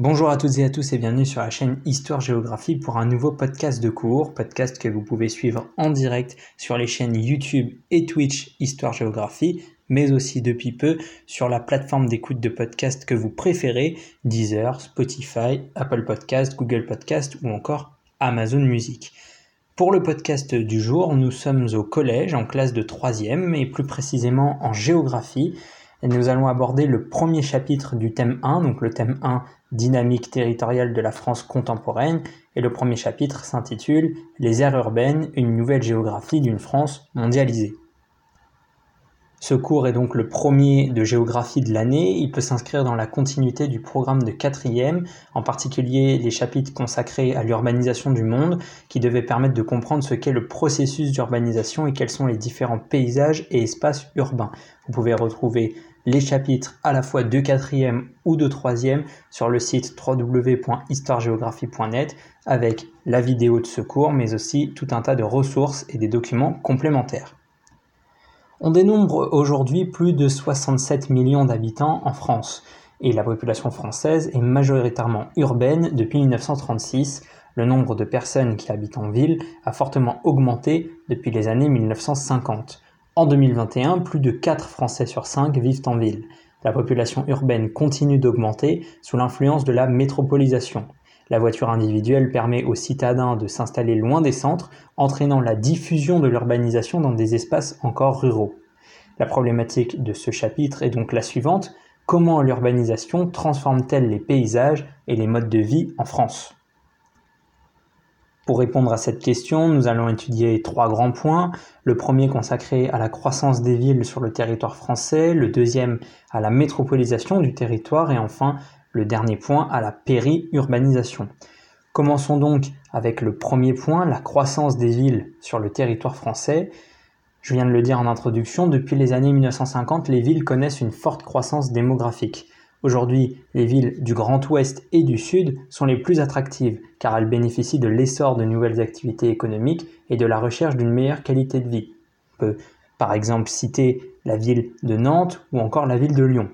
Bonjour à toutes et à tous et bienvenue sur la chaîne Histoire Géographie pour un nouveau podcast de cours, podcast que vous pouvez suivre en direct sur les chaînes YouTube et Twitch Histoire Géographie, mais aussi depuis peu sur la plateforme d'écoute de podcast que vous préférez, Deezer, Spotify, Apple Podcast, Google Podcast ou encore Amazon Music. Pour le podcast du jour, nous sommes au collège en classe de 3e et plus précisément en géographie. Et nous allons aborder le premier chapitre du thème 1, donc le thème 1 dynamique territoriale de la France contemporaine, et le premier chapitre s'intitule Les aires urbaines, une nouvelle géographie d'une France mondialisée. Ce cours est donc le premier de géographie de l'année. Il peut s'inscrire dans la continuité du programme de quatrième, en particulier les chapitres consacrés à l'urbanisation du monde, qui devaient permettre de comprendre ce qu'est le processus d'urbanisation et quels sont les différents paysages et espaces urbains. Vous pouvez retrouver les chapitres à la fois de quatrième ou de troisième sur le site www.histoiregéographie.net avec la vidéo de ce cours, mais aussi tout un tas de ressources et des documents complémentaires. On dénombre aujourd'hui plus de 67 millions d'habitants en France et la population française est majoritairement urbaine depuis 1936. Le nombre de personnes qui habitent en ville a fortement augmenté depuis les années 1950. En 2021, plus de 4 Français sur 5 vivent en ville. La population urbaine continue d'augmenter sous l'influence de la métropolisation. La voiture individuelle permet aux citadins de s'installer loin des centres, entraînant la diffusion de l'urbanisation dans des espaces encore ruraux. La problématique de ce chapitre est donc la suivante. Comment l'urbanisation transforme-t-elle les paysages et les modes de vie en France? Pour répondre à cette question, nous allons étudier trois grands points. Le premier consacré à la croissance des villes sur le territoire français, le deuxième à la métropolisation du territoire et enfin le dernier point à la périurbanisation. Commençons donc avec le premier point, la croissance des villes sur le territoire français. Je viens de le dire en introduction, depuis les années 1950, les villes connaissent une forte croissance démographique. Aujourd'hui, les villes du Grand Ouest et du Sud sont les plus attractives car elles bénéficient de l'essor de nouvelles activités économiques et de la recherche d'une meilleure qualité de vie. On peut par exemple citer la ville de Nantes ou encore la ville de Lyon.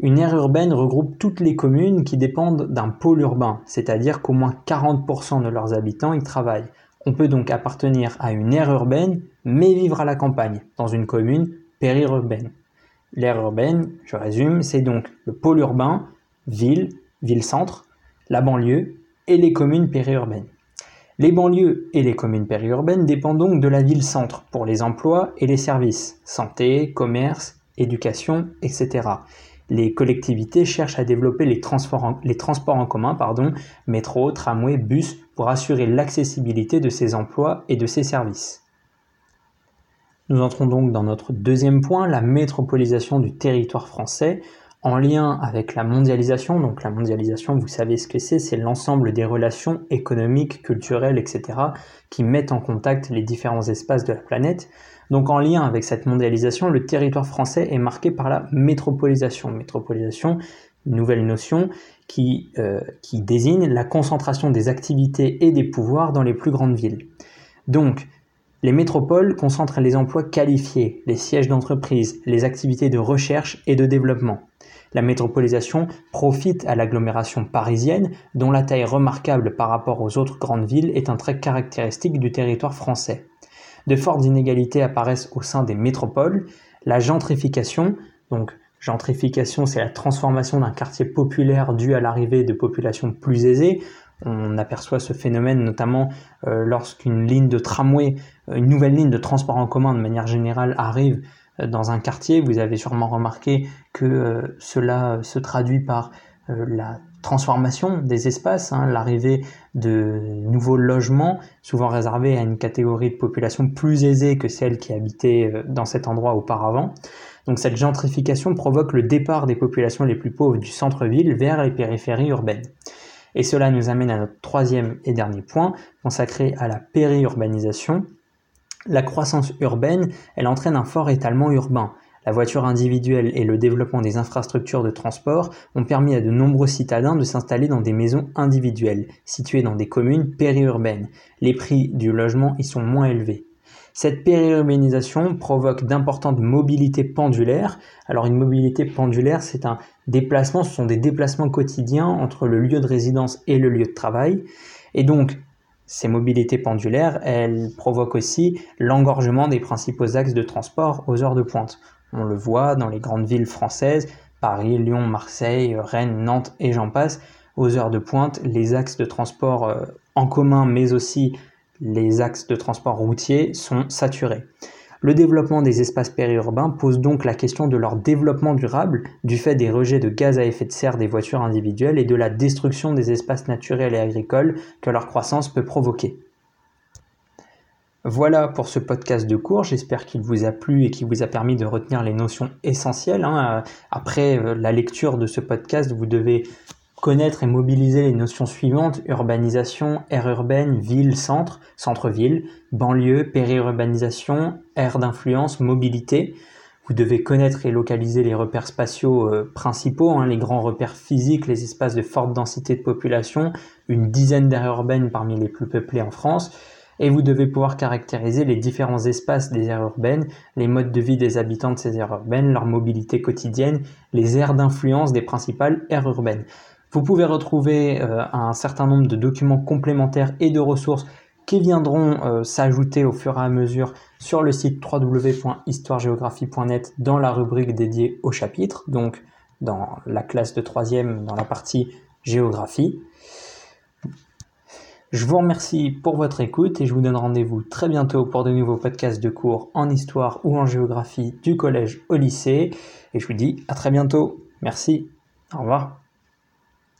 Une aire urbaine regroupe toutes les communes qui dépendent d'un pôle urbain, c'est-à-dire qu'au moins 40% de leurs habitants y travaillent. On peut donc appartenir à une aire urbaine mais vivre à la campagne, dans une commune périurbaine. L'aire urbaine, je résume, c'est donc le pôle urbain, ville, ville-centre, la banlieue et les communes périurbaines. Les banlieues et les communes périurbaines dépendent donc de la ville-centre pour les emplois et les services, santé, commerce, éducation, etc. Les collectivités cherchent à développer les transports en, commun, pardon, métro, tramway, bus, pour assurer l'accessibilité de ces emplois et de ces services. Nous entrons donc dans notre deuxième point, la métropolisation du territoire français en lien avec la mondialisation. Donc la mondialisation, vous savez ce que c'est, c'est l'ensemble des relations économiques, culturelles, etc. qui mettent en contact les différents espaces de la planète. Donc en lien avec cette mondialisation, le territoire français est marqué par la métropolisation. Métropolisation, nouvelle notion qui, euh, qui désigne la concentration des activités et des pouvoirs dans les plus grandes villes. Donc, les métropoles concentrent les emplois qualifiés, les sièges d'entreprise, les activités de recherche et de développement. La métropolisation profite à l'agglomération parisienne, dont la taille remarquable par rapport aux autres grandes villes est un trait caractéristique du territoire français. De fortes inégalités apparaissent au sein des métropoles. La gentrification, donc gentrification, c'est la transformation d'un quartier populaire dû à l'arrivée de populations plus aisées. On aperçoit ce phénomène notamment euh, lorsqu'une ligne de tramway, euh, une nouvelle ligne de transport en commun de manière générale arrive euh, dans un quartier. Vous avez sûrement remarqué que cela se traduit par la transformation des espaces, hein, l'arrivée de nouveaux logements, souvent réservés à une catégorie de population plus aisée que celle qui habitait dans cet endroit auparavant. Donc cette gentrification provoque le départ des populations les plus pauvres du centre-ville vers les périphéries urbaines. Et cela nous amène à notre troisième et dernier point, consacré à la périurbanisation. La croissance urbaine, elle entraîne un fort étalement urbain. La voiture individuelle et le développement des infrastructures de transport ont permis à de nombreux citadins de s'installer dans des maisons individuelles, situées dans des communes périurbaines. Les prix du logement y sont moins élevés. Cette périurbanisation provoque d'importantes mobilités pendulaires. Alors une mobilité pendulaire, c'est un déplacement, ce sont des déplacements quotidiens entre le lieu de résidence et le lieu de travail. Et donc, ces mobilités pendulaires, elles provoquent aussi l'engorgement des principaux axes de transport aux heures de pointe. On le voit dans les grandes villes françaises, Paris, Lyon, Marseille, Rennes, Nantes et j'en passe. Aux heures de pointe, les axes de transport euh, en commun, mais aussi les axes de transport routier sont saturés. Le développement des espaces périurbains pose donc la question de leur développement durable du fait des rejets de gaz à effet de serre des voitures individuelles et de la destruction des espaces naturels et agricoles que leur croissance peut provoquer. Voilà pour ce podcast de cours, j'espère qu'il vous a plu et qu'il vous a permis de retenir les notions essentielles. Hein. Après euh, la lecture de ce podcast, vous devez Connaître et mobiliser les notions suivantes urbanisation, aire urbaine, ville, centre, centre-ville, banlieue, périurbanisation, aire d'influence, mobilité. Vous devez connaître et localiser les repères spatiaux euh, principaux, hein, les grands repères physiques, les espaces de forte densité de population, une dizaine d'aires urbaines parmi les plus peuplées en France. Et vous devez pouvoir caractériser les différents espaces des aires urbaines, les modes de vie des habitants de ces aires urbaines, leur mobilité quotidienne, les aires d'influence des principales aires urbaines. Vous pouvez retrouver euh, un certain nombre de documents complémentaires et de ressources qui viendront euh, s'ajouter au fur et à mesure sur le site www.histoiregéographie.net dans la rubrique dédiée au chapitre, donc dans la classe de troisième, dans la partie géographie. Je vous remercie pour votre écoute et je vous donne rendez-vous très bientôt pour de nouveaux podcasts de cours en histoire ou en géographie du collège au lycée. Et je vous dis à très bientôt. Merci. Au revoir.